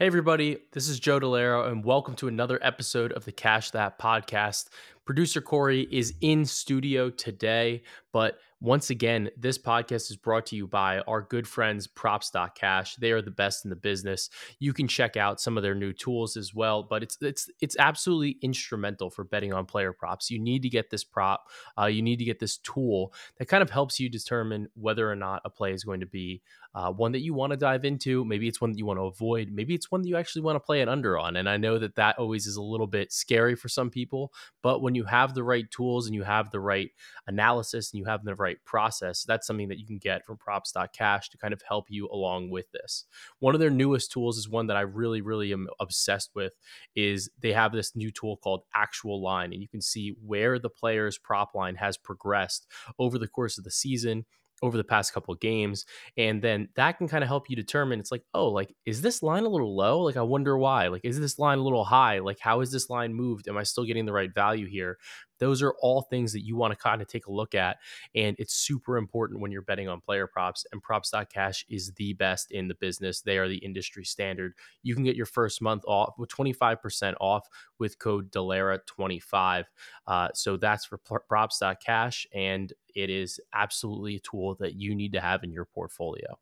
Hey, everybody, this is Joe Dellera, and welcome to another episode of the Cash That podcast. Producer Corey is in studio today, but once again, this podcast is brought to you by our good friends props.cash. They are the best in the business. You can check out some of their new tools as well, but it's it's it's absolutely instrumental for betting on player props. You need to get this prop, uh, you need to get this tool that kind of helps you determine whether or not a play is going to be uh, one that you want to dive into. Maybe it's one that you want to avoid. Maybe it's one that you actually want to play an under on. And I know that that always is a little bit scary for some people, but when you have the right tools and you have the right analysis and you have the right process, that's something that you can get from props.cash to kind of help you along with this. One of their newest tools is one that I really, really am obsessed with is they have this new tool called actual line and you can see where the player's prop line has progressed over the course of the season over the past couple of games and then that can kind of help you determine it's like oh like is this line a little low? Like i wonder why. Like is this line a little high? Like how is this line moved? Am i still getting the right value here those are all things that you want to kind of take a look at. And it's super important when you're betting on player props. And props.cash is the best in the business. They are the industry standard. You can get your first month off with 25% off with code DELLERA25. Uh, so that's for props.cash. And it is absolutely a tool that you need to have in your portfolio.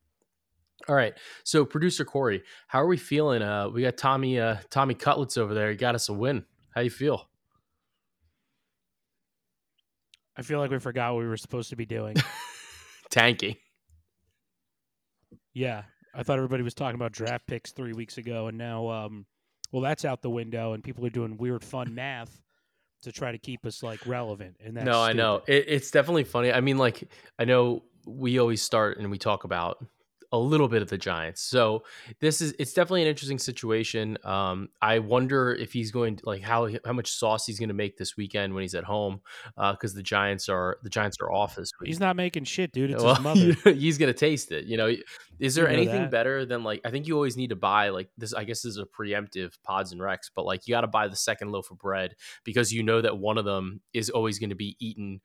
All right. So producer Corey, how are we feeling? Uh, we got Tommy uh, Tommy Cutlets over there. He got us a win. How you feel? I feel like we forgot what we were supposed to be doing. Tanking. Yeah, I thought everybody was talking about draft picks three weeks ago, and now, um, well, that's out the window, and people are doing weird, fun math to try to keep us like relevant. And that's no, stupid. I know it, it's definitely funny. I mean, like I know we always start and we talk about a little bit of the Giants. So this is it's definitely an interesting situation. Um, I wonder if he's going to like how how much sauce he's going to make this weekend when he's at home because uh, the Giants are the Giants are off this week. He's not making shit, dude. It's well, his mother. he's going to taste it. You know, is there you know anything that? better than like I think you always need to buy like this? I guess this is a preemptive pods and Rex, but like you got to buy the second loaf of bread because you know that one of them is always going to be eaten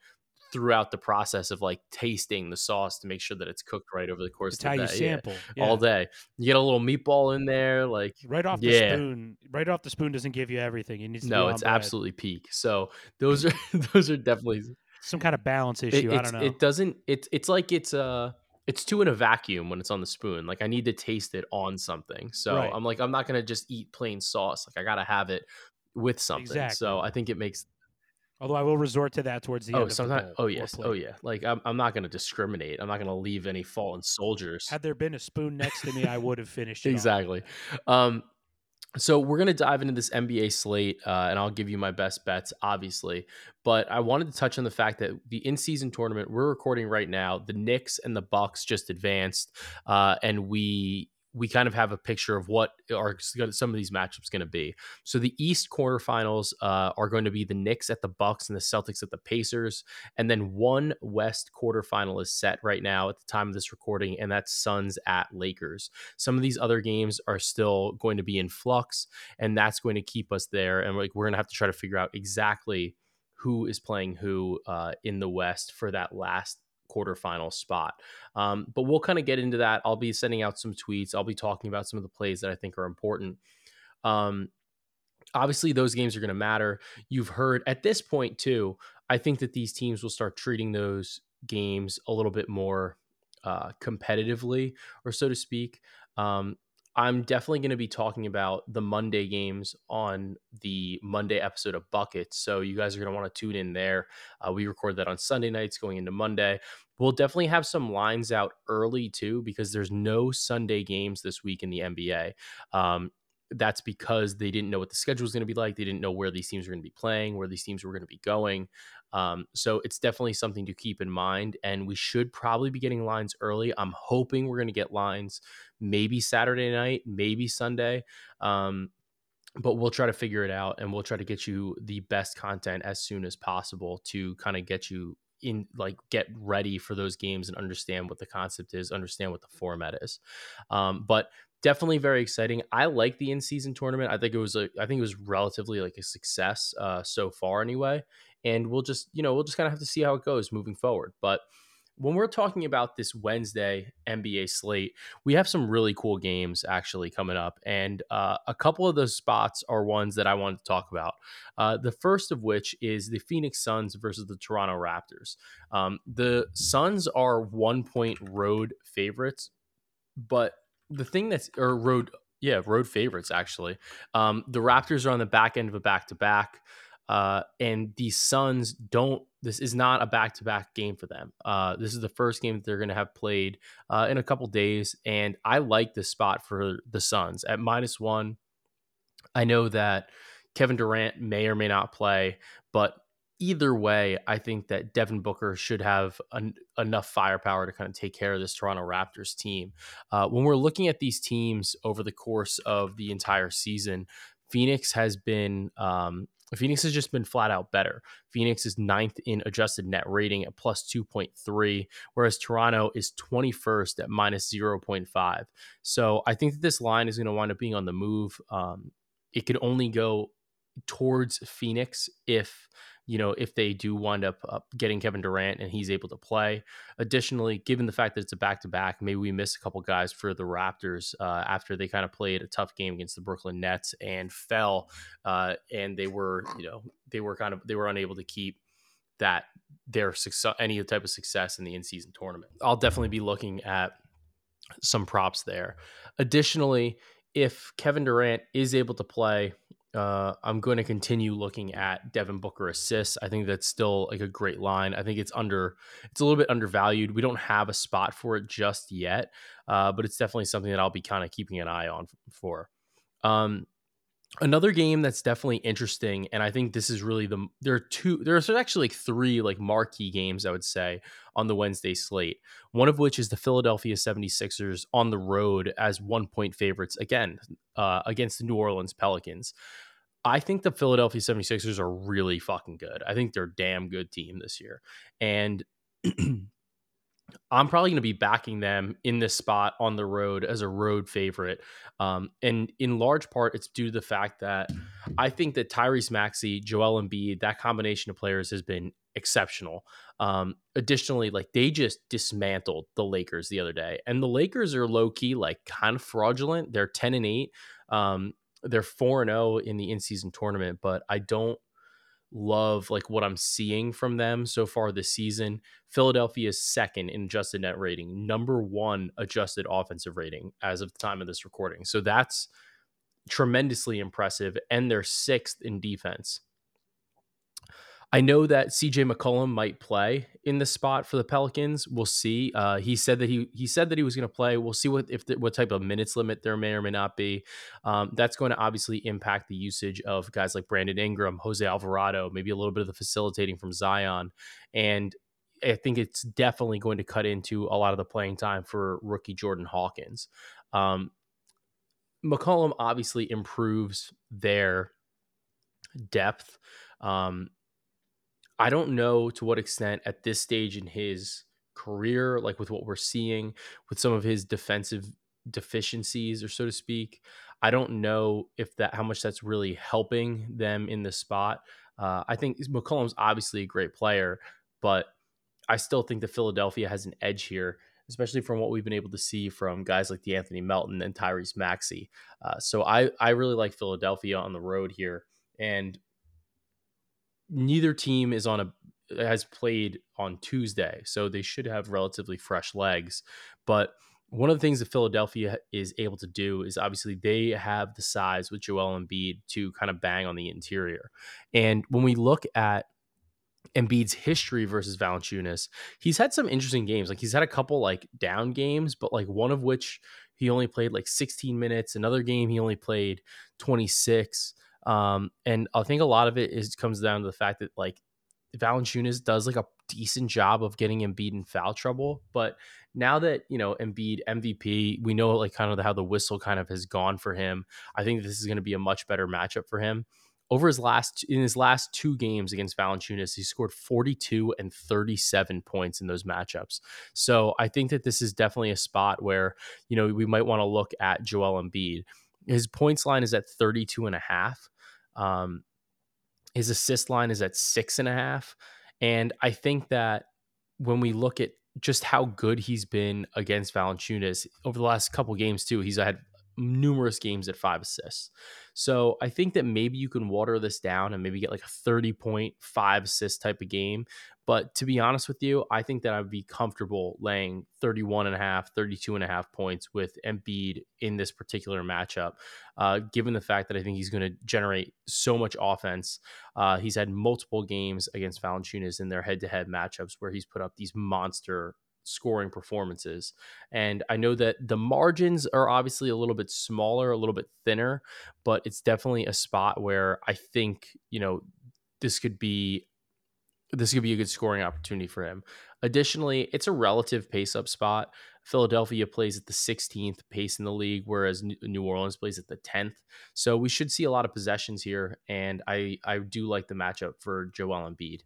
throughout the process of like tasting the sauce to make sure that it's cooked right over the course of the day. sample yeah. all day. You get a little meatball in there, like right off the yeah. spoon. Right off the spoon doesn't give you everything. It needs no, it's bread. absolutely peak. So those are those are definitely some kind of balance issue. It, I don't know. It doesn't. It's it's like it's uh it's too in a vacuum when it's on the spoon. Like I need to taste it on something. So right. I'm like I'm not gonna just eat plain sauce. Like I gotta have it with something. Exactly. So I think it makes Although I will resort to that towards the end of the oh, end. sometimes. Oh yes. Oh yeah. Like I'm, I'm not going to discriminate. I'm not going to leave any fallen soldiers. Had there been a spoon next to me, I would have finished. It. Exactly. Um, so we're going to dive into this NBA slate, uh, and I'll give you my best bets, obviously. But I wanted to touch on the fact that the in-season tournament we're recording right now, the Knicks and the Bucks just advanced, uh, and we we kind of have a picture of what are some of these matchups going to be. So the East quarterfinals uh, are going to be the Knicks at the Bucks and the Celtics at the Pacers, and then one West quarterfinal is set right now at the time of this recording, and that's Suns at Lakers. Some of these other games are still going to be in flux, and that's going to keep us there. And like we're going to have to try to figure out exactly who is playing who uh, in the West for that last quarterfinal spot. Um, but we'll kind of get into that. I'll be sending out some tweets. I'll be talking about some of the plays that I think are important. Um, obviously, those games are going to matter. You've heard at this point, too, I think that these teams will start treating those games a little bit more uh, competitively, or so to speak. Um, I'm definitely going to be talking about the Monday games on the Monday episode of Buckets. So you guys are going to want to tune in there. Uh, we record that on Sunday nights going into Monday. We'll definitely have some lines out early too because there's no Sunday games this week in the NBA. Um, that's because they didn't know what the schedule was going to be like. They didn't know where these teams were going to be playing, where these teams were going to be going. Um, so it's definitely something to keep in mind. And we should probably be getting lines early. I'm hoping we're going to get lines maybe Saturday night, maybe Sunday. Um, but we'll try to figure it out and we'll try to get you the best content as soon as possible to kind of get you in like get ready for those games and understand what the concept is understand what the format is um, but definitely very exciting i like the in-season tournament i think it was a i think it was relatively like a success uh, so far anyway and we'll just you know we'll just kind of have to see how it goes moving forward but when we're talking about this Wednesday NBA slate, we have some really cool games actually coming up, and uh, a couple of those spots are ones that I wanted to talk about. Uh, the first of which is the Phoenix Suns versus the Toronto Raptors. Um, the Suns are one point road favorites, but the thing that's or road yeah road favorites actually. Um, the Raptors are on the back end of a back to back. Uh, and the Suns don't. This is not a back-to-back game for them. Uh, this is the first game that they're going to have played uh, in a couple days, and I like this spot for the Suns at minus one. I know that Kevin Durant may or may not play, but either way, I think that Devin Booker should have an, enough firepower to kind of take care of this Toronto Raptors team. Uh, when we're looking at these teams over the course of the entire season, Phoenix has been um, Phoenix has just been flat out better. Phoenix is ninth in adjusted net rating at plus 2.3, whereas Toronto is 21st at minus 0.5. So I think that this line is going to wind up being on the move. Um, it could only go towards Phoenix if you know, if they do wind up uh, getting Kevin Durant and he's able to play. Additionally, given the fact that it's a back to back, maybe we miss a couple guys for the Raptors uh, after they kind of played a tough game against the Brooklyn Nets and fell, uh, and they were, you know, they were kind of they were unable to keep that their success any type of success in the in season tournament. I'll definitely be looking at some props there. Additionally, if Kevin Durant is able to play, uh, I'm going to continue looking at Devin Booker assists. I think that's still like a great line. I think it's under, it's a little bit undervalued. We don't have a spot for it just yet, uh, but it's definitely something that I'll be kind of keeping an eye on for. Um, another game that's definitely interesting, and I think this is really the there are two there's actually like three like marquee games I would say on the Wednesday slate. One of which is the Philadelphia 76ers on the road as one point favorites again uh, against the New Orleans Pelicans. I think the Philadelphia 76ers are really fucking good. I think they're a damn good team this year. And I'm probably going to be backing them in this spot on the road as a road favorite. Um, and in large part, it's due to the fact that I think that Tyrese Maxey, Joel Embiid, that combination of players has been exceptional. Um, additionally, like they just dismantled the Lakers the other day, and the Lakers are low key, like kind of fraudulent. They're 10 and 8. Um, they're 4 and 0 in the in-season tournament, but I don't love like what I'm seeing from them so far this season. Philadelphia is second in adjusted net rating, number 1 adjusted offensive rating as of the time of this recording. So that's tremendously impressive and they're 6th in defense. I know that CJ McCollum might play in the spot for the Pelicans. We'll see. Uh, he said that he he said that he was going to play. We'll see what if the, what type of minutes limit there may or may not be. Um, that's going to obviously impact the usage of guys like Brandon Ingram, Jose Alvarado, maybe a little bit of the facilitating from Zion, and I think it's definitely going to cut into a lot of the playing time for rookie Jordan Hawkins. Um, McCollum obviously improves their depth. Um, I don't know to what extent at this stage in his career, like with what we're seeing with some of his defensive deficiencies or so to speak, I don't know if that how much that's really helping them in the spot. Uh, I think McCollum's obviously a great player, but I still think that Philadelphia has an edge here, especially from what we've been able to see from guys like the Anthony Melton and Tyrese Maxey. Uh, so I I really like Philadelphia on the road here, and neither team is on a has played on Tuesday, so they should have relatively fresh legs. But one of the things that Philadelphia is able to do is obviously they have the size with Joel Embiid to kind of bang on the interior. And when we look at Embiid's history versus Valanciunas, he's had some interesting games. Like he's had a couple like down games, but like one of which he only played like 16 minutes. Another game he only played 26. Um, and I think a lot of it is comes down to the fact that like Valanciunas does like a decent job of getting Embiid in foul trouble, but now that you know Embiid MVP, we know like kind of how the whistle kind of has gone for him. I think this is going to be a much better matchup for him. Over his last in his last two games against Valanciunas, he scored 42 and 37 points in those matchups. So I think that this is definitely a spot where you know we might want to look at Joel Embiid. His points line is at 32 and a half. Um, his assist line is at six and a half. And I think that when we look at just how good he's been against Valanciunas over the last couple games too. He's had numerous games at five assists. So I think that maybe you can water this down and maybe get like a 30 point, five assist type of game. But to be honest with you, I think that I'd be comfortable laying 31 and a half, 32 and a half points with Embiid in this particular matchup, uh, given the fact that I think he's going to generate so much offense. Uh, he's had multiple games against Valanciunas in their head to head matchups where he's put up these monster scoring performances. And I know that the margins are obviously a little bit smaller, a little bit thinner, but it's definitely a spot where I think, you know, this could be this could be a good scoring opportunity for him. Additionally, it's a relative pace up spot. Philadelphia plays at the 16th pace in the league, whereas New Orleans plays at the 10th. So we should see a lot of possessions here, and I I do like the matchup for Joel Embiid.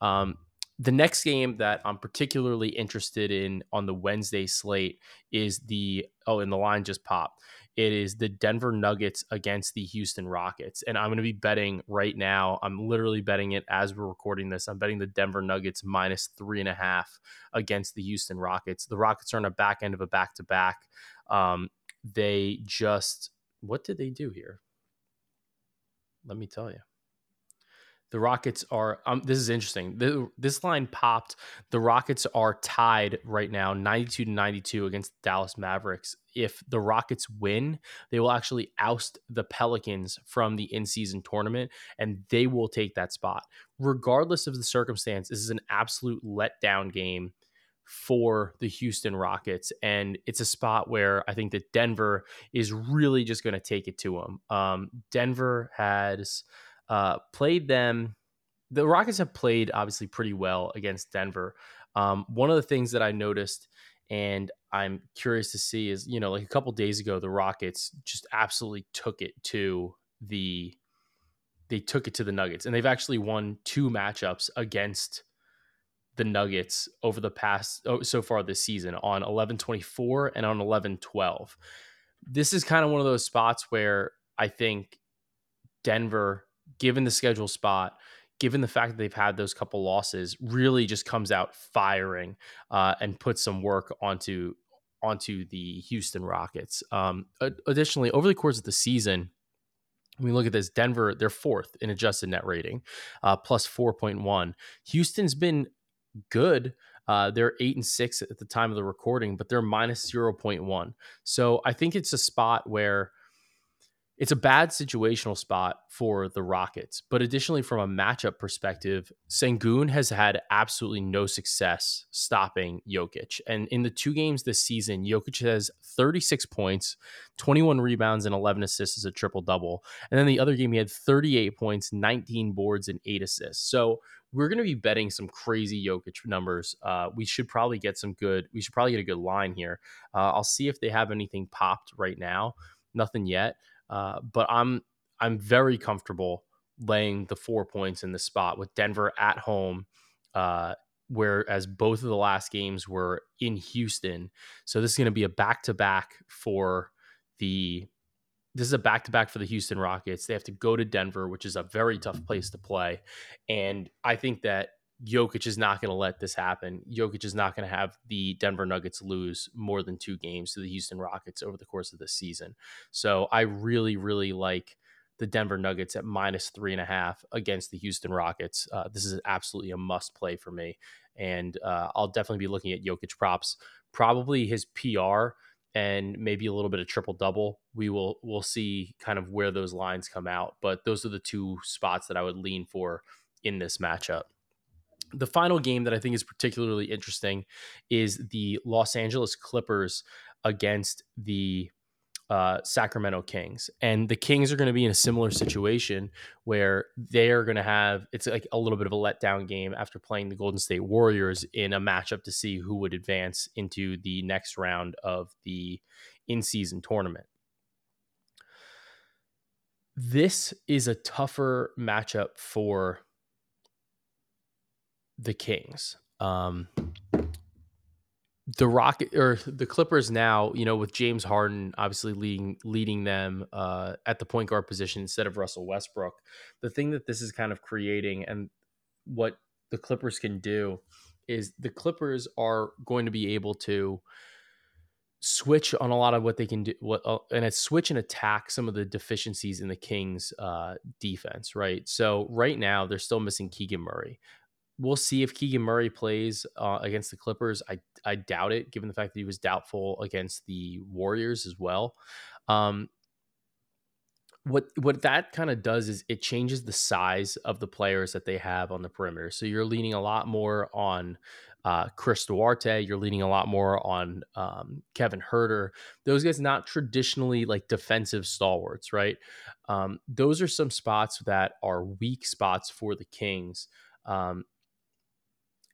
Um, the next game that I'm particularly interested in on the Wednesday slate is the oh, and the line just popped. It is the Denver Nuggets against the Houston Rockets. And I'm going to be betting right now. I'm literally betting it as we're recording this. I'm betting the Denver Nuggets minus three and a half against the Houston Rockets. The Rockets are on a back end of a back to back. They just, what did they do here? Let me tell you. The Rockets are. Um, this is interesting. The, this line popped. The Rockets are tied right now, ninety-two to ninety-two against the Dallas Mavericks. If the Rockets win, they will actually oust the Pelicans from the in-season tournament, and they will take that spot, regardless of the circumstance. This is an absolute letdown game for the Houston Rockets. And it's a spot where I think that Denver is really just going to take it to them. Um, Denver has uh, played them. The Rockets have played obviously pretty well against Denver. Um, one of the things that I noticed, and I'm curious to see, is you know, like a couple days ago, the Rockets just absolutely took it to the. They took it to the Nuggets, and they've actually won two matchups against the Nuggets over the past oh, so far this season on 11-24 and on 11-12. This is kind of one of those spots where I think Denver given the schedule spot, given the fact that they've had those couple losses, really just comes out firing uh, and puts some work onto onto the Houston Rockets. Um, additionally, over the course of the season, when we look at this, Denver they're fourth in adjusted net rating, uh, plus four point one. Houston's been good. Uh, they're eight and six at the time of the recording, but they're minus zero point one. So I think it's a spot where it's a bad situational spot for the Rockets. But additionally, from a matchup perspective, Sengun has had absolutely no success stopping Jokic. And in the two games this season, Jokic has 36 points, 21 rebounds, and 11 assists as a triple double. And then the other game, he had 38 points, 19 boards, and eight assists. So we're going to be betting some crazy Jokic numbers. Uh, we should probably get some good, we should probably get a good line here. Uh, I'll see if they have anything popped right now. Nothing yet. Uh, but I'm I'm very comfortable laying the four points in the spot with Denver at home. Uh, whereas both of the last games were in Houston. So this is going to be a back to back for the. This is a back to back for the Houston Rockets. They have to go to Denver, which is a very tough place to play. And I think that Jokic is not going to let this happen. Jokic is not going to have the Denver Nuggets lose more than two games to the Houston Rockets over the course of this season. So I really, really like the Denver Nuggets at minus three and a half against the Houston Rockets. Uh, this is absolutely a must play for me. And uh, I'll definitely be looking at Jokic props, probably his PR and maybe a little bit of triple double. We will we'll see kind of where those lines come out. But those are the two spots that I would lean for in this matchup the final game that I think is particularly interesting is the Los Angeles Clippers against the uh, Sacramento Kings. And the Kings are going to be in a similar situation where they are going to have it's like a little bit of a letdown game after playing the Golden State Warriors in a matchup to see who would advance into the next round of the in season tournament. This is a tougher matchup for the Kings. Um, the Rocket or the Clippers now, you know, with James Harden obviously leading leading them uh, at the point guard position instead of Russell Westbrook. The thing that this is kind of creating and what the Clippers can do is the Clippers are going to be able to switch on a lot of what they can do what uh, and it's switch and attack some of the deficiencies in the Kings uh defense, right? So right now they're still missing Keegan Murray. We'll see if Keegan Murray plays uh, against the Clippers. I I doubt it given the fact that he was doubtful against the Warriors as well. Um what what that kind of does is it changes the size of the players that they have on the perimeter. So you're leaning a lot more on uh, Chris Duarte. You're leaning a lot more on um, Kevin Huerter. Those guys not traditionally like defensive stalwarts, right? Um, those are some spots that are weak spots for the Kings. Um,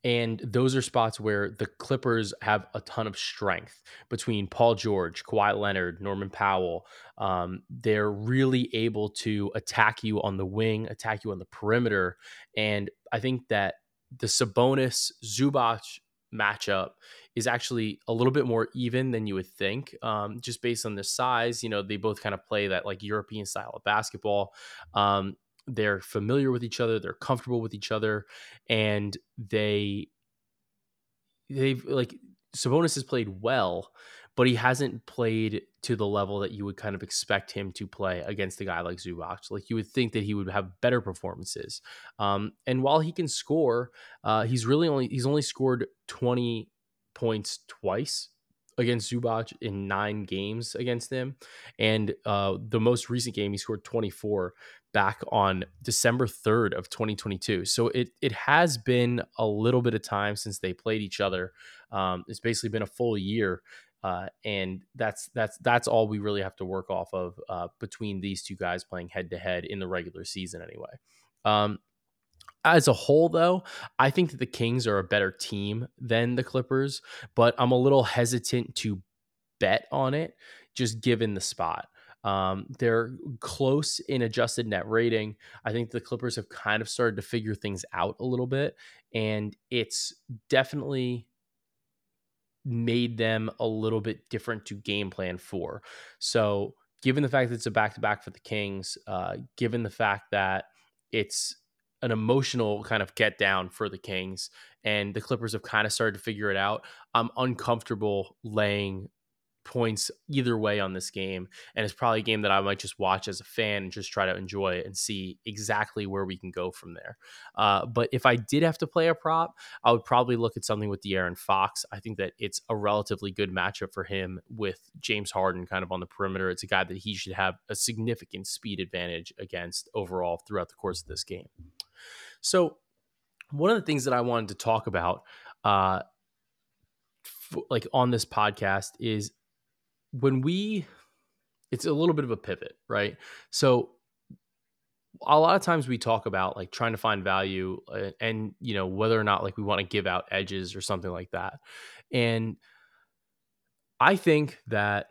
and those are spots where the Clippers have a ton of strength between Paul George, Kawhi Leonard, Norman Powell. Um, they're really able to attack you on the wing, attack you on the perimeter. And I think that the Sabonis Zubac matchup is actually a little bit more even than you would think, um, just based on the size. You know, they both kind of play that like European style of basketball. Um, they're familiar with each other, they're comfortable with each other, and they they've like Sabonis has played well, but he hasn't played to the level that you would kind of expect him to play against a guy like Zubac. Like you would think that he would have better performances. Um, and while he can score, uh, he's really only he's only scored twenty points twice against Zubac in nine games against them. And uh, the most recent game, he scored 24 back on December 3rd of 2022. So it, it has been a little bit of time since they played each other. Um, it's basically been a full year. Uh, and that's that's that's all we really have to work off of uh, between these two guys playing head to head in the regular season anyway. Um, as a whole, though, I think that the Kings are a better team than the Clippers, but I'm a little hesitant to bet on it just given the spot. Um, they're close in adjusted net rating. I think the Clippers have kind of started to figure things out a little bit, and it's definitely made them a little bit different to game plan for. So, given the fact that it's a back to back for the Kings, uh, given the fact that it's an emotional kind of get down for the Kings, and the Clippers have kind of started to figure it out. I'm uncomfortable laying points either way on this game. And it's probably a game that I might just watch as a fan and just try to enjoy it and see exactly where we can go from there. Uh, but if I did have to play a prop, I would probably look at something with De'Aaron Fox. I think that it's a relatively good matchup for him with James Harden kind of on the perimeter. It's a guy that he should have a significant speed advantage against overall throughout the course of this game. So, one of the things that I wanted to talk about, uh, f- like on this podcast, is when we, it's a little bit of a pivot, right? So, a lot of times we talk about like trying to find value and, uh, and you know whether or not like we want to give out edges or something like that and i think that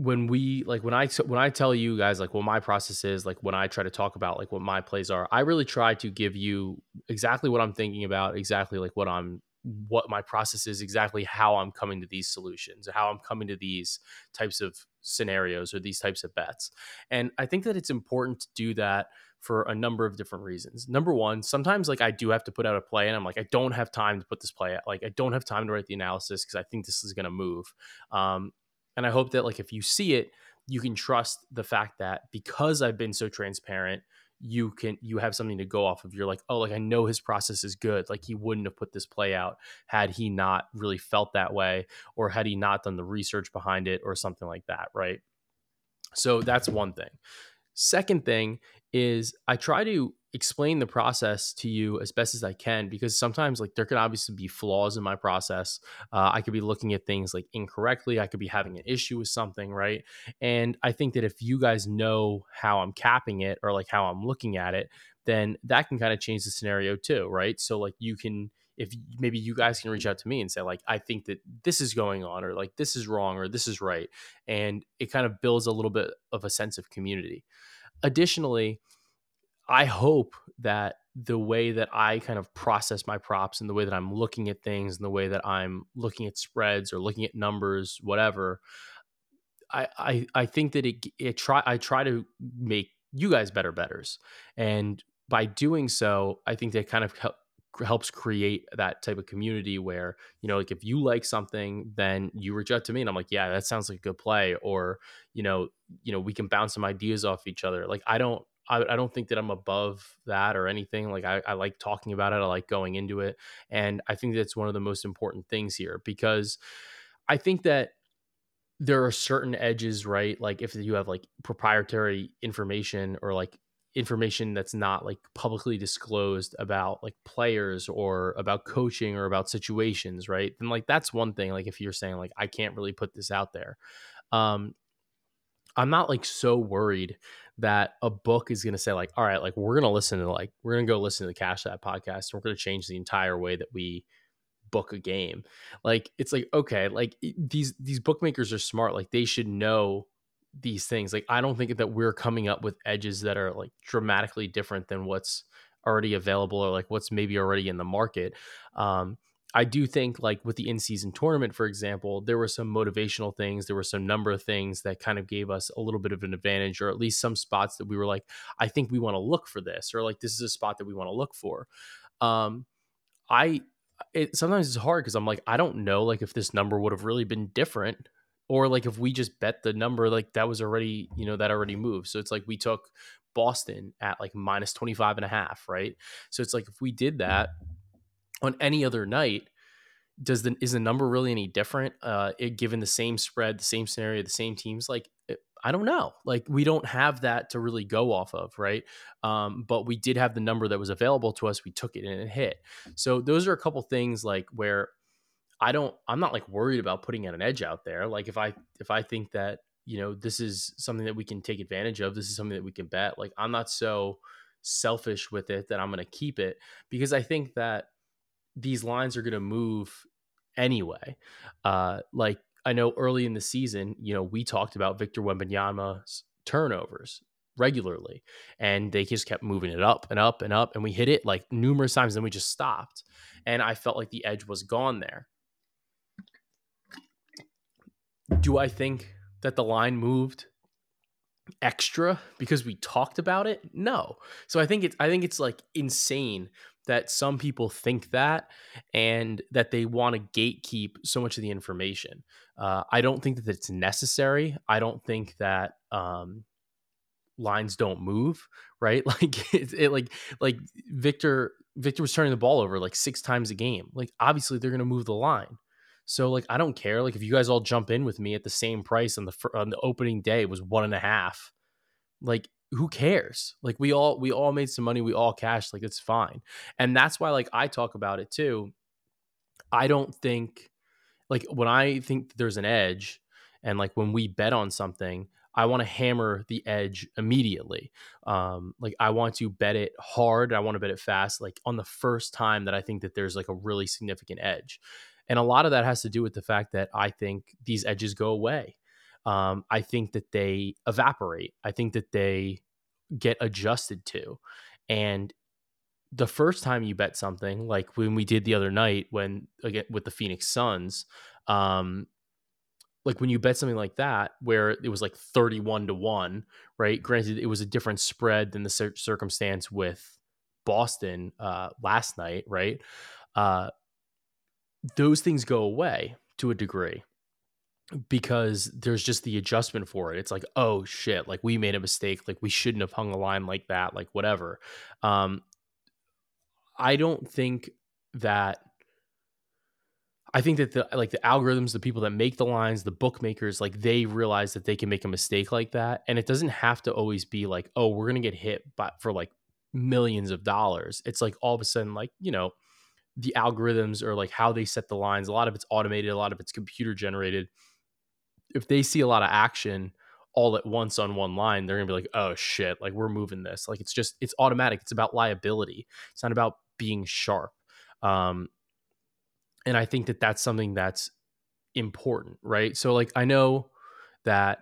when we like when I when I tell you guys like what my process is like when I try to talk about like what my plays are I really try to give you exactly what I'm thinking about exactly like what I'm what my process is exactly how I'm coming to these solutions how I'm coming to these types of scenarios or these types of bets and I think that it's important to do that for a number of different reasons. Number one, sometimes like I do have to put out a play and I'm like, I don't have time to put this play out. Like I don't have time to write the analysis because I think this is going to move. Um, and I hope that like if you see it, you can trust the fact that because I've been so transparent, you can you have something to go off of. You're like, oh, like I know his process is good. Like he wouldn't have put this play out had he not really felt that way, or had he not done the research behind it, or something like that, right? So that's one thing. Second thing is I try to explain the process to you as best as I can because sometimes like there can obviously be flaws in my process. Uh, I could be looking at things like incorrectly. I could be having an issue with something, right? And I think that if you guys know how I'm capping it or like how I'm looking at it, then that can kind of change the scenario too, right? So like you can if maybe you guys can reach out to me and say like I think that this is going on or like this is wrong or this is right and it kind of builds a little bit of a sense of community. Additionally, I hope that the way that I kind of process my props and the way that I'm looking at things and the way that I'm looking at spreads or looking at numbers, whatever, I I, I think that it it try I try to make you guys better betters, and by doing so, I think that kind of helps create that type of community where you know like if you like something then you reach out to me and i'm like yeah that sounds like a good play. Or you know you know we can bounce some ideas off each other. Like i don't I, I don't think that i'm above that or anything like I, I like talking about it i like going into it and i think that's one of the most important things here because i think that there are certain edges right like if you have like proprietary information or like information that's not like publicly disclosed about like players or about coaching or about situations, right? Then like that's one thing. Like if you're saying like I can't really put this out there. Um I'm not like so worried that a book is going to say like all right like we're going to listen to like we're going to go listen to the cash that podcast and we're going to change the entire way that we book a game like it's like okay like these these bookmakers are smart like they should know these things. Like I don't think that we're coming up with edges that are like dramatically different than what's already available or like what's maybe already in the market. Um, I do think like with the in-season tournament, for example, there were some motivational things. There were some number of things that kind of gave us a little bit of an advantage, or at least some spots that we were like, I think we want to look for this, or like this is a spot that we want to look for. Um, I it sometimes it's hard because I'm like, I don't know like if this number would have really been different or like if we just bet the number like that was already you know that already moved so it's like we took boston at like minus 25 and a half right so it's like if we did that on any other night does the is the number really any different uh it, given the same spread the same scenario the same teams? Like it, i don't know. Like we don't have that to really go off of right? Um but we did have the number that was available to us. We took it and it hit. So those are a couple things like where I don't I'm not like worried about putting an edge out there. Like if I if I think that, you know, this is something that we can take advantage of, this is something that we can bet, like I'm not so selfish with it that I'm going to keep it because I think that these lines are going to move anyway. Uh like I know early in the season, you know, we talked about Victor Wembanyama's turnovers regularly and they just kept moving it up and up and up and we hit it like numerous times and we just stopped and I felt like the edge was gone there. Do I think that the line moved extra because we talked about it? No. So I think it's I think it's like insane that some people think that and that they want to gatekeep so much of the information. Uh, I don't think that it's necessary. I don't think that um, lines don't move, right? Like it, it, like like Victor Victor was turning the ball over like six times a game. Like obviously they're going to move the line. So like I don't care. Like if you guys all jump in with me at the same price on the on the opening day was one and a half, like who cares? Like we all we all made some money. We all cashed. Like it's fine. And that's why like I talk about it too. I don't think like when I think there's an edge, and like when we bet on something, I want to hammer the edge immediately. Um, like I want to bet it hard. I want to bet it fast, like on the first time that I think that there's like a really significant edge. And a lot of that has to do with the fact that I think these edges go away. Um, I think that they evaporate. I think that they get adjusted to. And the first time you bet something, like when we did the other night, when again with the Phoenix Suns, um, like when you bet something like that, where it was like 31 to 1, right? Granted, it was a different spread than the cir- circumstance with Boston uh, last night, right? Uh, those things go away to a degree because there's just the adjustment for it. It's like, oh shit, like we made a mistake, like we shouldn't have hung a line like that, like whatever. Um, I don't think that. I think that the like the algorithms, the people that make the lines, the bookmakers, like they realize that they can make a mistake like that, and it doesn't have to always be like, oh, we're gonna get hit by, for like millions of dollars. It's like all of a sudden, like you know, the algorithms or like how they set the lines. A lot of it's automated, a lot of it's computer generated. If they see a lot of action all at once on one line, they're gonna be like, "Oh shit! Like we're moving this." Like it's just it's automatic. It's about liability. It's not about being sharp. Um, and I think that that's something that's important, right? So like I know that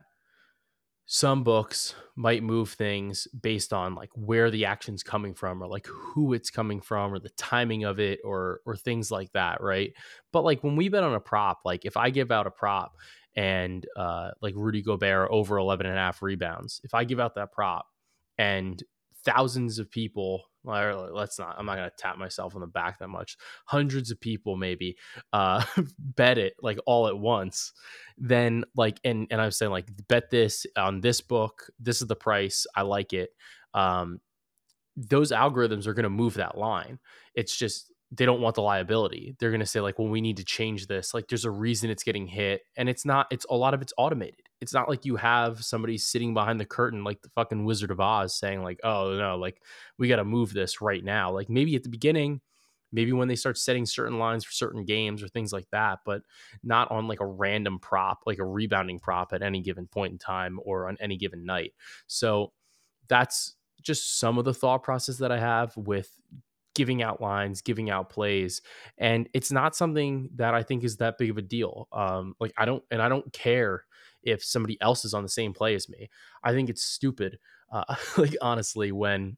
some books might move things based on like where the action's coming from or like who it's coming from or the timing of it or or things like that right but like when we bet on a prop like if i give out a prop and uh like rudy gobert over 11 and a half rebounds. If i give out that prop and thousands of people let's not i'm not going to tap myself on the back that much hundreds of people maybe uh bet it like all at once then like and and i'm saying like bet this on this book this is the price i like it um those algorithms are going to move that line. It's just they don't want the liability. They're going to say like, well, we need to change this. Like there's a reason it's getting hit and it's not it's a lot of it's automated. It's not like you have somebody sitting behind the curtain like the fucking Wizard of Oz saying like, "Oh, no, like we got to move this right now." Like maybe at the beginning, maybe when they start setting certain lines for certain games or things like that, but not on like a random prop, like a rebounding prop at any given point in time or on any given night. So that's just some of the thought process that I have with giving out lines, giving out plays, and it's not something that I think is that big of a deal. Um, like I don't, and I don't care if somebody else is on the same play as me. I think it's stupid. Uh, like honestly, when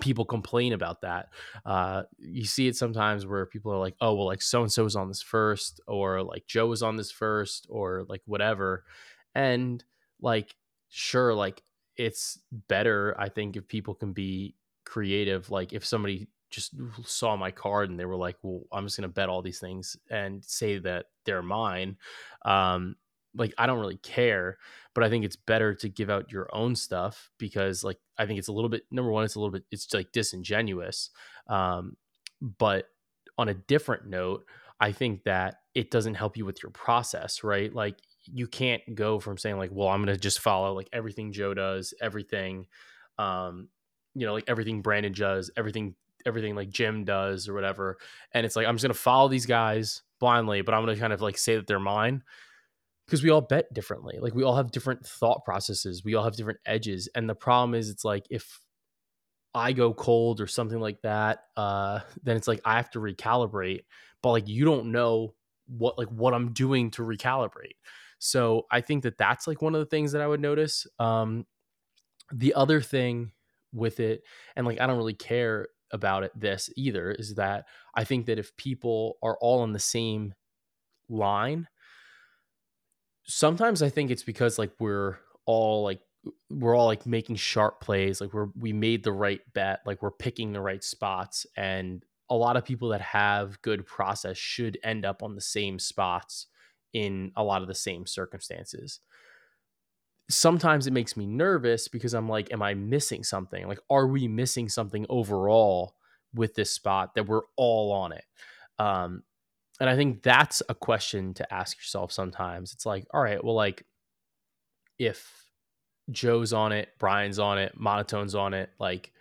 people complain about that, uh, you see it sometimes where people are like, "Oh, well, like so and so is on this first, or like Joe was on this first, or like whatever," and like sure, like it's better i think if people can be creative like if somebody just saw my card and they were like, "Well, I'm just going to bet all these things and say that they're mine." Um, like I don't really care, but I think it's better to give out your own stuff because, like, I think it's a little bit number one, it's a little bit it's like disingenuous. Um, but on a different note, I think that it doesn't help you with your process, right? Like you can't go from saying like, "Well, I'm going to just follow like everything Joe does, everything." Um, you know, like everything Brandon does, everything everything like Jim does or whatever. And it's like I'm just gonna follow these guys blindly, but I'm gonna kind of like say that they're mine because we all bet differently. Like we all have different thought processes. We all have different edges. And the problem is it's like if I go cold or something like that, uh, then it's like I have to recalibrate. But like you don't know what like what I'm doing to recalibrate. So I think that that's like one of the things that I would notice. Um, the other thing with it, and like I don't really care about it this either is that I think that if people are all on the same line, sometimes I think it's because like we're all like we're all like making sharp plays, like we're we made the right bet, like we're picking the right spots and a lot of people that have good process should end up on the same spots in a lot of the same circumstances sometimes it makes me nervous because I'm like, am I missing something? Like, are we missing something overall with this spot that we're all on it? Um, and I think that's a question to ask yourself sometimes. It's like, all right, well, like, if Joe's on it, Brian's on it, Monotone's on it, like,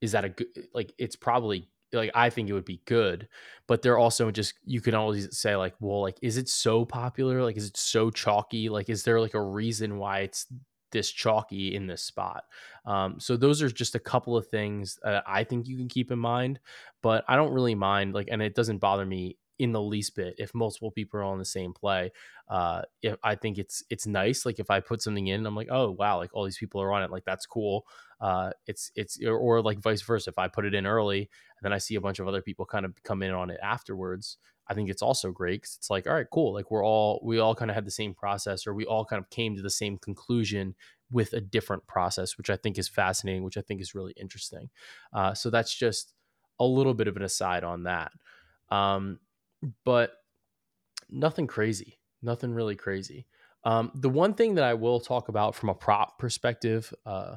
is that a good, like, it's probably like I think it would be good, but they're also just you can always say like, well, like is it so popular? Like is it so chalky? Like is there like a reason why it's this chalky in this spot? Um, so those are just a couple of things that I think you can keep in mind, but I don't really mind like, and it doesn't bother me in the least bit if multiple people are on the same play. Uh, if I think it's it's nice. Like if I put something in, I'm like, oh wow, like all these people are on it. Like that's cool. Uh, it's it's or, like vice versa. If I put it in early and then I see a bunch of other people kind of come in on it afterwards, I think it's also great because it's like, all right, cool. Like we're all we all kind of had the same process, or we all kind of came to the same conclusion with a different process, which I think is fascinating, which I think is really interesting. Uh, so that's just a little bit of an aside on that. Um, but nothing crazy, nothing really crazy. Um, the one thing that I will talk about from a prop perspective uh,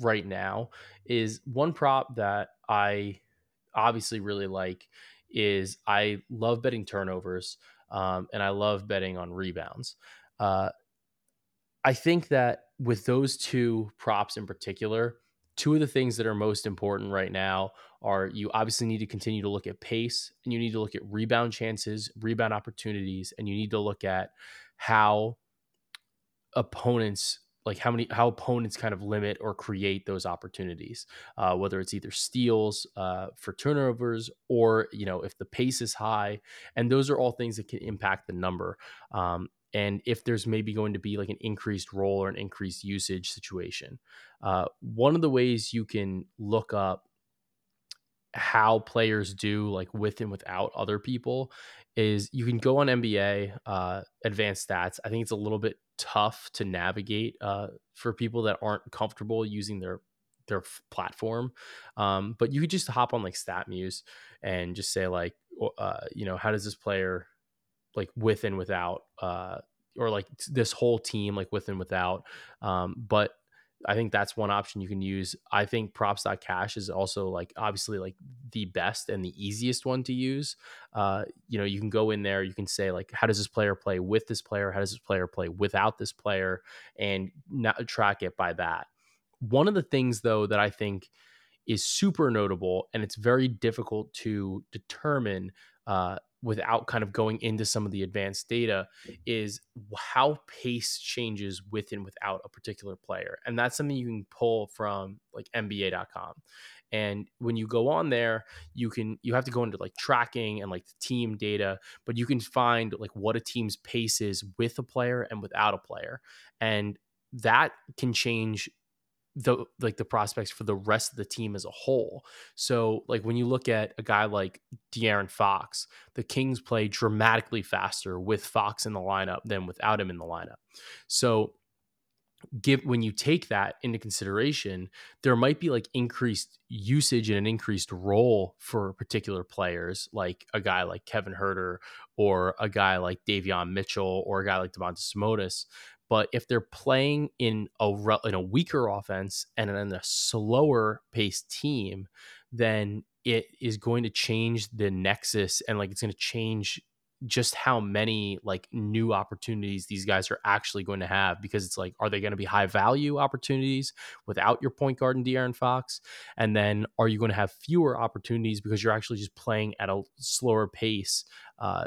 right now is one prop that I obviously really like is I love betting turnovers um, and I love betting on rebounds. Uh, I think that with those two props in particular, two of the things that are most important right now are you obviously need to continue to look at pace and you need to look at rebound chances, rebound opportunities, and you need to look at how opponents like how many how opponents kind of limit or create those opportunities uh, whether it's either steals uh, for turnovers or you know if the pace is high and those are all things that can impact the number um, and if there's maybe going to be like an increased role or an increased usage situation. Uh, one of the ways you can look up how players do like with and without other people is you can go on NBA uh, advanced stats. I think it's a little bit tough to navigate uh, for people that aren't comfortable using their their platform. Um, but you could just hop on like StatMuse and just say like, uh, you know, how does this player like with and without, uh, or like this whole team like with and without. Um, but I think that's one option you can use. I think props.cash is also like obviously like the best and the easiest one to use. Uh, you know, you can go in there, you can say like, how does this player play with this player? How does this player play without this player? And not track it by that. One of the things though that I think is super notable and it's very difficult to determine uh, without kind of going into some of the advanced data is how pace changes with and without a particular player. And that's something you can pull from like NBA.com. And when you go on there, you can you have to go into like tracking and like the team data, but you can find like what a team's pace is with a player and without a player. And that can change the like the prospects for the rest of the team as a whole. So like when you look at a guy like De'Aaron Fox, the Kings play dramatically faster with Fox in the lineup than without him in the lineup. So give when you take that into consideration, there might be like increased usage and an increased role for particular players, like a guy like Kevin Huerter or a guy like Davion Mitchell or a guy like Domantas Sabonis but if they're playing in a in a weaker offense and in a slower paced team, then it is going to change the nexus and like it's going to change just how many like new opportunities these guys are actually going to have because it's like, are they going to be high value opportunities without your point guard and De'Aaron Fox? And then are you going to have fewer opportunities because you're actually just playing at a slower pace uh,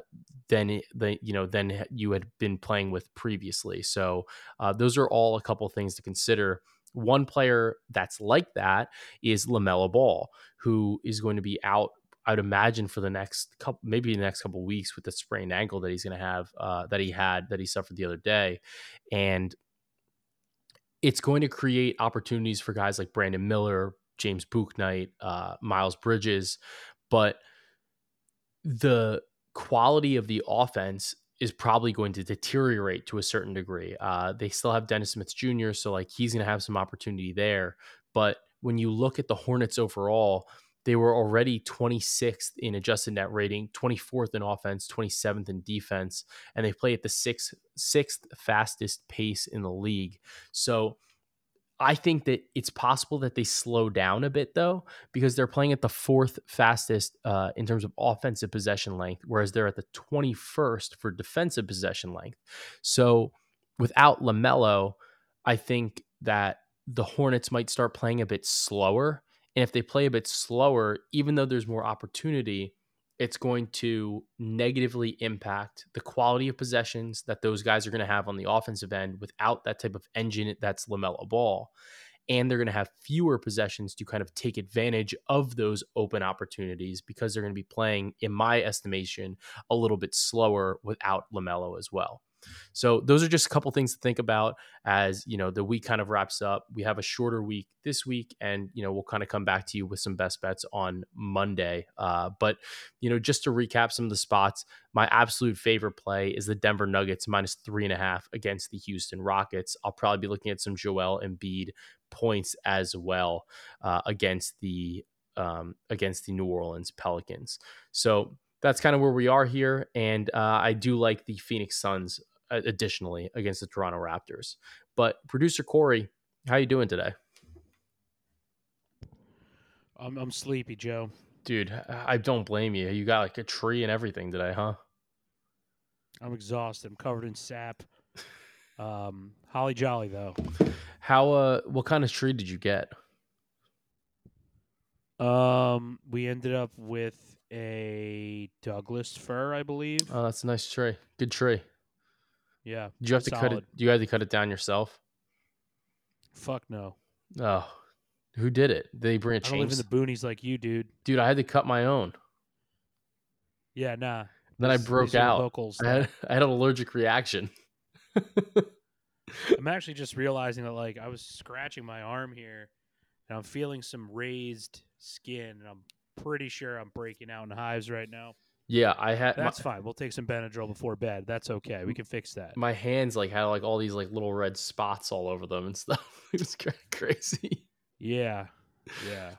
than the you know than you had been playing with previously? So uh, those are all a couple things to consider. One player that's like that is LaMelo Ball, who is going to be out I'd imagine for the next couple, maybe the next couple weeks with the sprained ankle that he's going to have, uh, that he had, that he suffered the other day, and it's going to create opportunities for guys like Brandon Miller, James Bouknight, uh, Miles Bridges, but the quality of the offense is probably going to deteriorate to a certain degree. Uh, they still have Dennis Smith Jr., so like he's going to have some opportunity there. But when you look at the Hornets overall, they were already 26th in adjusted net rating, 24th in offense, 27th in defense, and they play at the sixth sixth fastest pace in the league. So I think that it's possible that they slow down a bit though, because they're playing at the fourth fastest uh, in terms of offensive possession length, whereas they're at the 21st for defensive possession length. So without LaMelo, I think that the Hornets might start playing a bit slower and if they play a bit slower, even though there's more opportunity, it's going to negatively impact the quality of possessions that those guys are going to have on the offensive end without that type of engine that's LaMelo Ball. And they're going to have fewer possessions to kind of take advantage of those open opportunities because they're going to be playing, in my estimation, a little bit slower without LaMelo as well. So those are just a couple things to think about as you know the week kind of wraps up. We have a shorter week this week, and you know we'll kind of come back to you with some best bets on Monday. Uh, but you know just to recap some of the spots, my absolute favorite play is the Denver Nuggets minus three and a half against the Houston Rockets. I'll probably be looking at some Joel Embiid points as well uh, against the um, against the New Orleans Pelicans. So that's kind of where we are here. And uh, I do like the Phoenix Suns additionally against the Toronto Raptors. But producer Corey, how you doing today? I'm I'm sleepy, Joe. Dude, I don't blame you. You got like a tree and everything today, huh? I'm exhausted. I'm covered in sap. Um, holly jolly though. How uh what kind of tree did you get? Um, we ended up with a Douglas fir, I believe. Oh, that's a nice tree. Good tree. Yeah. Do you have to cut it? Do you have to cut it down yourself? Fuck no. Oh, who did it? Did they bring a chainsaw? I don't live in the boonies like you, dude. Dude, I had to cut my own. Yeah, nah. Then I broke out. Locals, I had, I had an allergic reaction. I'm actually just realizing that like I was scratching my arm here, and I'm feeling some raised skin, and I'm pretty sure I'm breaking out in hives right now. Yeah, I had. That's my, fine. We'll take some Benadryl before bed. That's okay. We can fix that. My hands like had like all these like little red spots all over them and stuff. it was crazy. Yeah, yeah.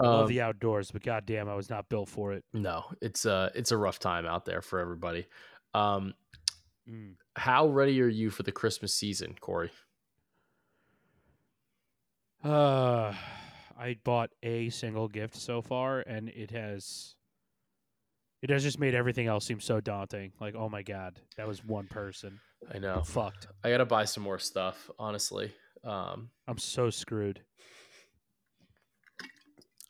I Um, love the outdoors, but goddamn, I was not built for it. no, it's a it's a rough time out there for everybody. Um, Mm. how ready are you for the Christmas season, Corey? Uh, I bought a single gift so far, and it has it has just made everything else seem so daunting. Like, oh my god, that was one person. I know I'm fucked. I gotta buy some more stuff, honestly. Um, I'm so screwed.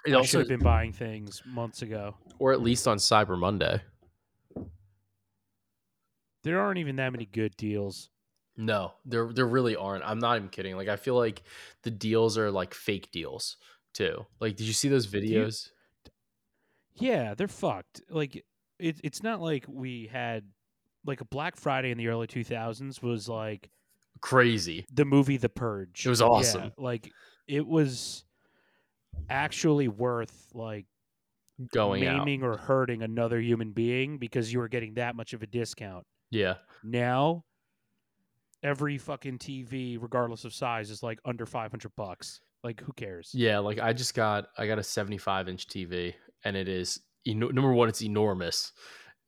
it I also, should have been buying things months ago. or at least on Cyber Monday. There aren't even that many good deals. No, there there really aren't. I'm not even kidding. Like I feel like the deals are like fake deals too. Like, did you see those videos? Yeah, they're fucked. Like it, it's not like we had like a Black Friday in the early 2000s was like Crazy. the movie The Purge. It was Yeah, awesome. like it was actually worth like Going out. or hurting another human being because you were getting that much of a discount. Yeah. Now, every fucking TV, regardless of size, is like under 500 bucks. Like, who cares? Yeah, like I just got I got a 75 inch TV and it is eno- number one, it's enormous.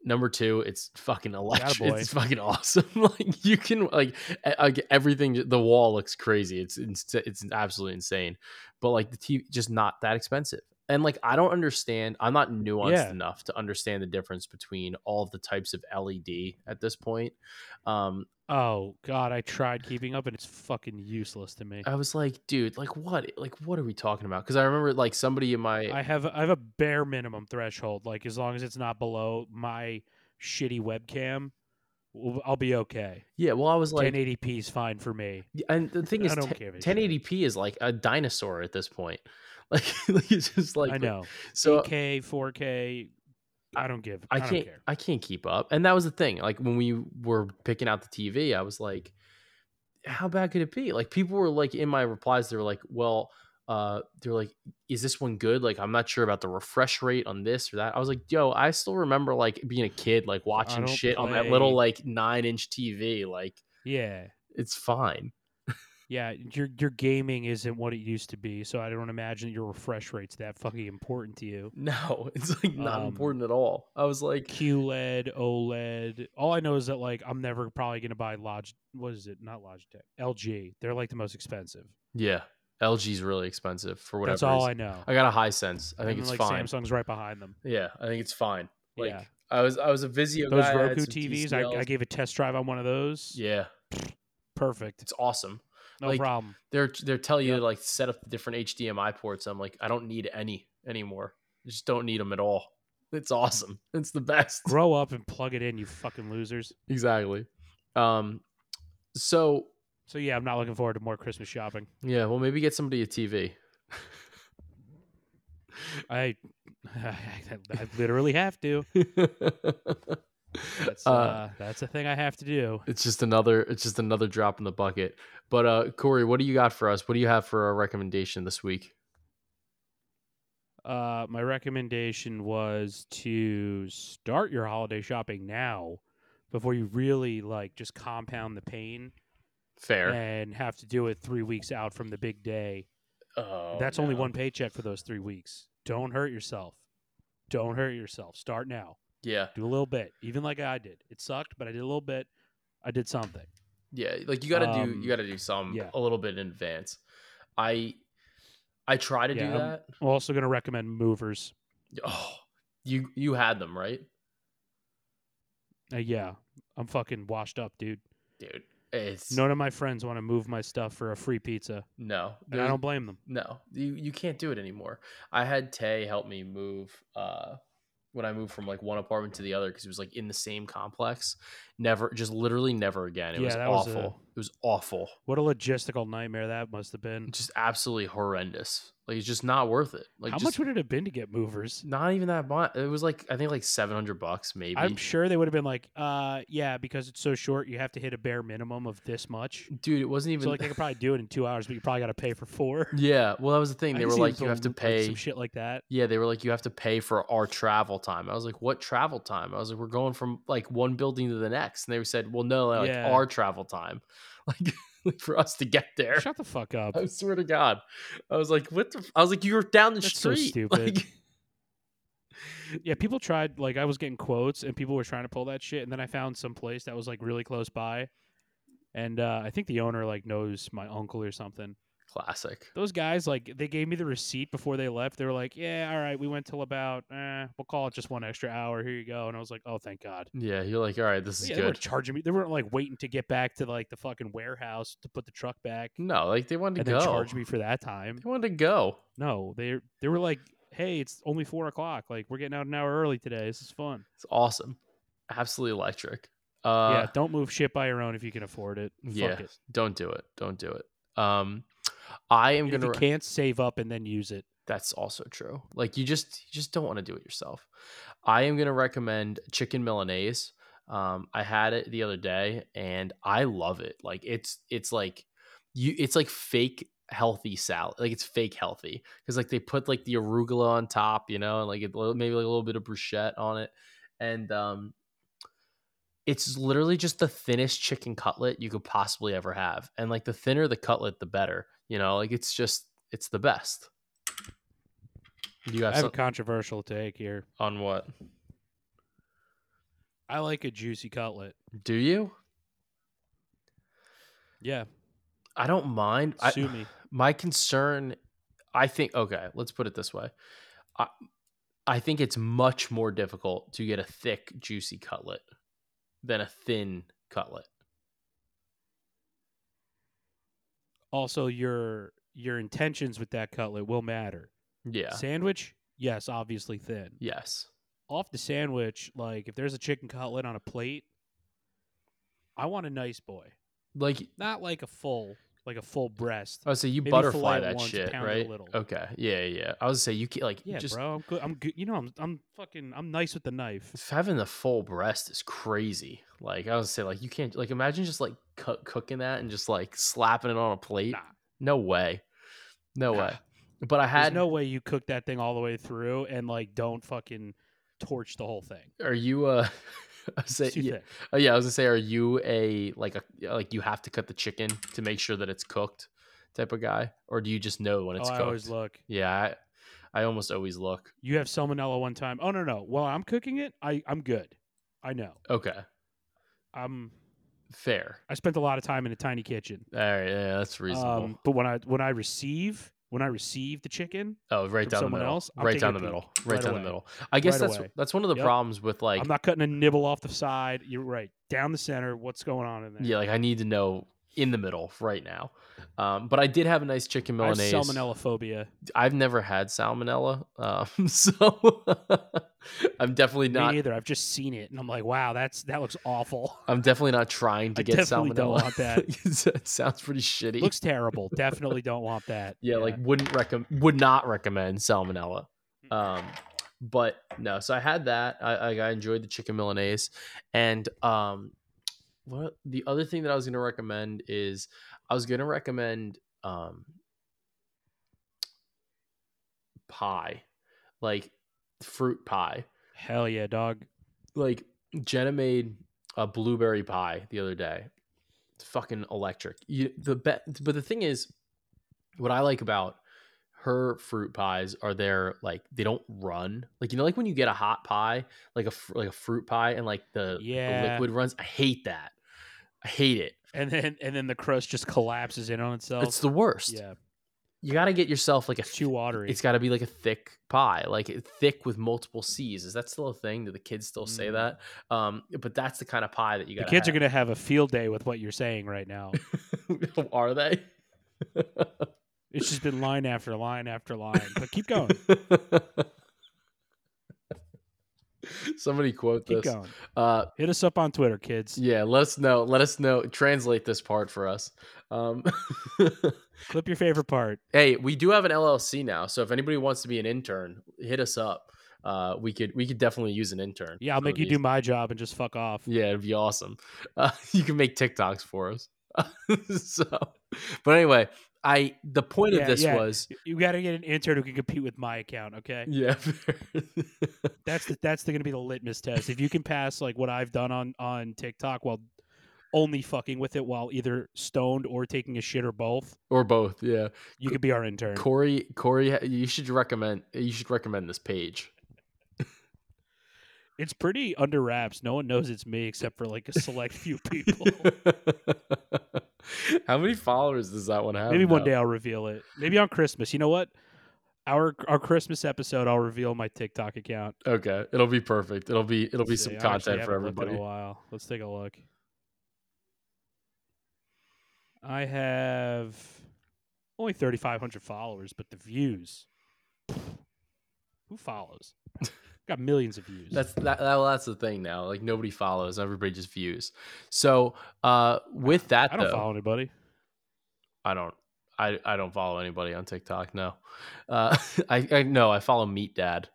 Number two, it's fucking electric. It's fucking awesome. like you can like, like everything. The wall looks crazy. It's it's it's absolutely insane. But like the TV, just not that expensive. And like I don't understand. I'm not nuanced Yeah. enough to understand the difference between all of the types of LED at this point. Um, Oh, God, I tried keeping up and it's fucking useless to me. I was like, dude, like what? Like what are we talking about? Because I remember like somebody in my I have I have a bare minimum threshold. Like, as long as it's not below my shitty webcam, I'll be okay. yeah. Well, I was like, 1080p is fine for me. And the thing I is, don't 10- care 1080p is like a dinosaur at this point. Like, like it's just like I know. So 8K, 4K, I don't give. I I, don't can't care. I can't keep up. And that was the thing. Like when we were picking out the TV, I was like, how bad could it be? Like people were like in my replies, they were like, well, uh, they're like, is this one good? Like, I'm not sure about the refresh rate on this or that. I was like, yo, I still remember like being a kid, like watching shit on that little like nine inch TV. Like, Yeah. it's fine. Yeah, your your gaming isn't what it used to be, so I don't imagine your refresh rate's that fucking important to you. No, it's like not Um, important at all. I was like, QLED, OLED. All I know is that like I'm never probably gonna buy Log. What is it? Not Logitech. LG. They're like the most expensive. Yeah, LG's really expensive for whatever. That's all I know. I got a Hisense. I think And, it's like fine. Samsung's right behind them. Yeah, I think it's fine. Like yeah, I was, I was a Vizio those guy. I Roku some TVs. I, I gave a test drive on one of those. yeah, Perfect. it's awesome. No like, problem. They're they're telling you Yep. to like set up the different HDMI ports. I'm like, I don't need any anymore. I just don't need them at all. It's awesome. It's the best. Grow up and plug it in, you fucking losers. exactly. Um. So So yeah, I'm not looking forward to more Christmas shopping. yeah, well, maybe get somebody a TV. I, I, I literally have to. That's uh, Uh, that's a thing I have to do. it's just another it's just another drop in the bucket but uh corey what do you got for us what do you have for our recommendation this week Uh, my recommendation was to start your holiday shopping now, before you really like just compound the pain fair and have to do it three weeks out from the big day. oh, That's only one paycheck for those three weeks. Don't hurt yourself. Don't hurt yourself. Start now. yeah Do a little bit, even like I did. It sucked, but I did a little bit. I did something. Yeah like you gotta do Um, you gotta do some yeah. a little bit in advance i i try to Yeah, do that I'm also going to recommend movers. oh you you had them right Uh, yeah, I'm fucking washed up, dude. dude it's None of my friends want to move my stuff for a free pizza, no and I don't blame them. no you you can't do it anymore i had tay help me move uh when i moved from like one apartment to the other because it was like in the same complex never just literally never again it Yeah, was that was awful a- it was awful What a logistical nightmare that must have been. just absolutely horrendous. Like it's just not worth it. Like How just much would it have been to get movers? not even that much. It was like I think like seven hundred bucks maybe. I'm sure they would have been like, uh, yeah, because it's so short, you have to hit a bare minimum of this much. Dude, it wasn't even So like they could probably do it in two hours, but you probably got to pay for four. Yeah, well that was the thing. I They can were like some- you have to like, pay some shit like that. Yeah, they were like you have to pay for our travel time. I was like, "What travel time?" I was like, "We're going from like one building to the next." And they said, "Well, no, like Yeah. our travel time." Like for us to get there. Shut the fuck up. I swear to God, I was like, "What the?" F-? I was like, "You were down the street. So stupid. Like, Yeah, people tried like I was getting quotes and people were trying to pull that shit and then I found some place that was like really close by. And uh, I think the owner like knows my uncle or something. Classic. Those guys like they gave me the receipt before they left. They were like, "Yeah, all right, we went till about eh, we'll call it just one extra hour. Here you go." And I was like, "Oh, thank God." Yeah, you're like, "All right, this is Yeah, they weren't good." charging me. They weren't like waiting to get back to like the fucking warehouse to put the truck back No, like they wanted to go. charge me for that time. They wanted to go. No, they they were like, "Hey, it's only four o'clock. Like we're getting out an hour early today. This is fun." It's awesome, absolutely electric. Uh, yeah, don't move shit by your own if you can afford it. yeah, it. don't do it. Don't do it. Um, I am gonna. you can't save up and then use it. That's also true. Like you just you just don't want to do it yourself. I am gonna recommend chicken Milanese. Um, I had it the other day and I love it. Like it's it's like you it's like fake healthy salad. Like it's fake healthy because like they put like the arugula on top, you know, and like it, maybe like a little bit of bruschetta on it, and um, it's literally just the thinnest chicken cutlet you could possibly ever have. And like the thinner the cutlet, the better. You know, like it's just it's the best. You I have have a controversial take here. on what? I like a juicy cutlet. Do you? Yeah, I don't mind. I, sue me. my concern, I think. Okay, let's put it this way. I, I think it's much more difficult to get a thick, juicy cutlet than a thin cutlet. Also, your your intentions with that cutlet will matter. Yeah. Sandwich, yes, obviously thin. Yes. Off the sandwich, like if there's a chicken cutlet on a plate, I want a nice boy, Like not like a full, like a full breast. I would say, you Maybe butterfly that once, shit, pound it a right? little. Okay. Yeah, yeah. I was say you can't like Yeah, just bro, I'm good. I'm good. You know, I'm I'm fucking I'm nice with the knife. having the full breast is crazy. Like I was say, like you can't like imagine just like cook, cooking that and just like slapping it on a plate. Nah. No way. No Nah. way. But I There's had no way you cook that thing all the way through and like don't fucking torch the whole thing. Are you uh I say yeah, oh, yeah, I was gonna say, are you a like a like you have to cut the chicken to make sure that it's cooked type of guy, or do you just know when it's oh, I cooked? always look. yeah, I, I almost always look. You have salmonella one time. Oh no no. Well, I'm cooking it, I I'm good. I know. Okay, I'm. fair. I spent a lot of time in a tiny kitchen. All right, yeah, that's reasonable. Um, but when I when I receive when I receive the chicken, oh, right down the middle. else, right down the middle. Right, right down away. the middle. I guess Right that's away. that's one of the Yep. problems with like I'm not cutting a nibble off the side. You're right. Down the center. What's going on in there? yeah, like I need to know in the middle right now. Um, but I did have a nice chicken I have Milanese. salmonella phobia. I've never had salmonella, um, so I'm definitely Me not. neither. I've just seen it, and I'm like, wow, that's that looks awful. I'm definitely not trying to I get definitely salmonella. don't want that. it sounds pretty shitty. looks terrible. Definitely don't want that. yeah, like wouldn't recommend, would not recommend salmonella. Mm. Um, but no, so I had that. I, I, I enjoyed the chicken Milanese, and um, what the other thing that I was going to recommend is I was going to recommend um pie, like fruit pie. hell yeah, dog. like Jenna made a blueberry pie the other day. It's fucking electric. You, the be- but the thing is, what I like about her fruit pies are they're like they don't run. Like you know, like when you get a hot pie, like a like a fruit pie, and like the, the liquid runs. I hate that. I hate it. And then and then the crust just collapses in on itself. It's the worst. yeah, You got to get yourself like a. it's too watery. It's got to be like a thick pie, like thick with multiple C's. Is that still a thing? Do the kids still say Mm. that? Um, but that's the kind of pie that you got. the kids are gonna have a field day with what you're saying right now. are they? It's just been line after line after line. But keep going. Somebody quote Keep this. going. Uh, Hit us up on Twitter, kids. yeah, let us know. Let us know. Translate this part for us. Um, Clip your favorite part. hey, we do have an LLC now, so if anybody wants to be an intern, hit us up. Uh, we could we could definitely use an intern. Yeah, I'll make you do my job and just fuck off. Yeah, it'd be awesome. Uh, you can make TikToks for us. so, but anyway, I the point Yeah, of this yeah. was You got to get an intern who can compete with my account. Okay, yeah. that's the, that's going to be the litmus test. If you can pass like what I've done on on TikTok while only fucking with it while either stoned or taking a shit or both, or both. Yeah, you could be our intern. Corey. Corey, you should recommend. You should recommend this page. It's pretty under wraps. No one knows it's me except for like a select few people. How many followers does that one have? Maybe one now? day I'll reveal it. Maybe on Christmas. You know what? Our our Christmas episode, I'll reveal my TikTok account. Okay, it'll be perfect. It'll be it'll be Let's some see. I actually content for everybody. A while. Let's take a look. I have only thirty five hundred followers, but the views. Who follows? Got millions of views. That's that, that. well, That's the thing now. Like nobody follows. Everybody just views. So uh, with that, I don't though, follow anybody. I don't. I, I don't follow anybody on TikTok. No, uh, I I no. I follow Meat Dad.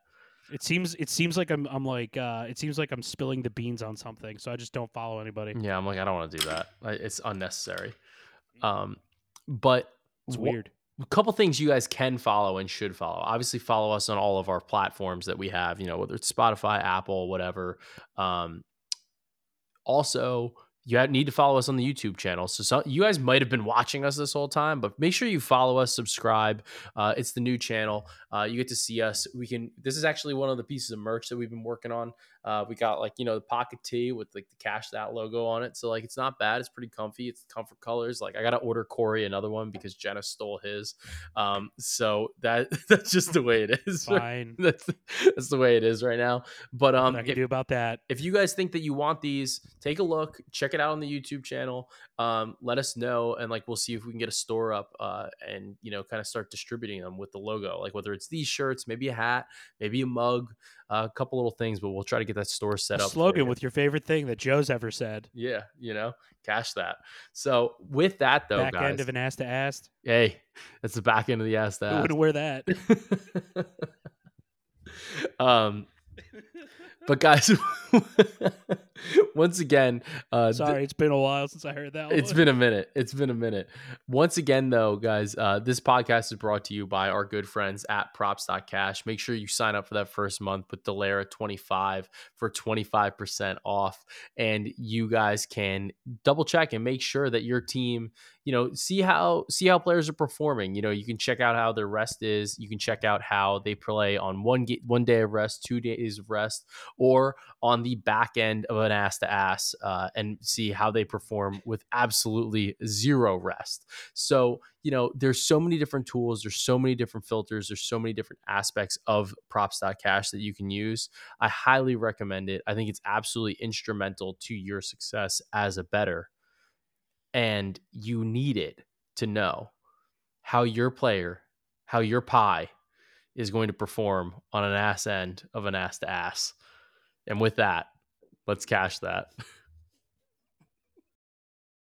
It seems it seems like I'm I'm like uh, it seems like I'm spilling the beans on something, so I just don't follow anybody. Yeah, I'm like I don't want to do that. I, it's unnecessary. Um, but It's weird. A couple things you guys can follow and should follow. Obviously, follow us on all of our platforms that we have. You know, whether it's Spotify, Apple, whatever. Um, also, you need to follow us on the YouTube channel. So, some, you guys might have been watching us this whole time, but make sure you follow us, subscribe. Uh, it's the new channel. Uh, you get to see us. We can. This is actually one of the pieces of merch that we've been working on. Uh, we got like you know the pocket tee with like the cash that logo on it. So like it's not bad. It's pretty comfy. It's comfort colors. Like I gotta order Corey another one because Jenna stole his. Um, so that that's just the way it is. Fine. that's that's the way it is right now. But um, I can if, do about that. if you guys think that you want these, take a look, check it out on the YouTube channel. Um, let us know, and like we'll see if we can get a store up, uh, and you know, kind of start distributing them with the logo. Like whether it's these shirts, maybe a hat, maybe a mug, uh, a couple little things, but we'll try to get that store set A up. slogan you. with your favorite thing that Joe's ever said. yeah, you know, cash that. So with that though, Back guys, end of an ass to ass. hey, that's the back end of the ass. Who That wouldn't wear that? um but guys once again uh Sorry, it's been a while since I heard that it's one. been a minute. It's been a minute. Once again though guys uh this podcast is brought to you by our good friends at props.cash make sure you sign up for that first month with Dellera 25 for 25% off. And you guys can double check and make sure that your team you know see how see how players are performing. You know you can check out how their rest is. You can check out how they play on one one day of rest two days of rest or on the back end of an ass to ass uh, and see how they perform with absolutely zero rest. So you know there's so many different tools there's so many different filters there's so many different aspects of props.cash that you can use. I highly recommend it. I think it's absolutely instrumental to your success as a bettor and you need it to know how your player, how your pie is going to perform on an ass end of an ass to ass. And with that, let's cash that.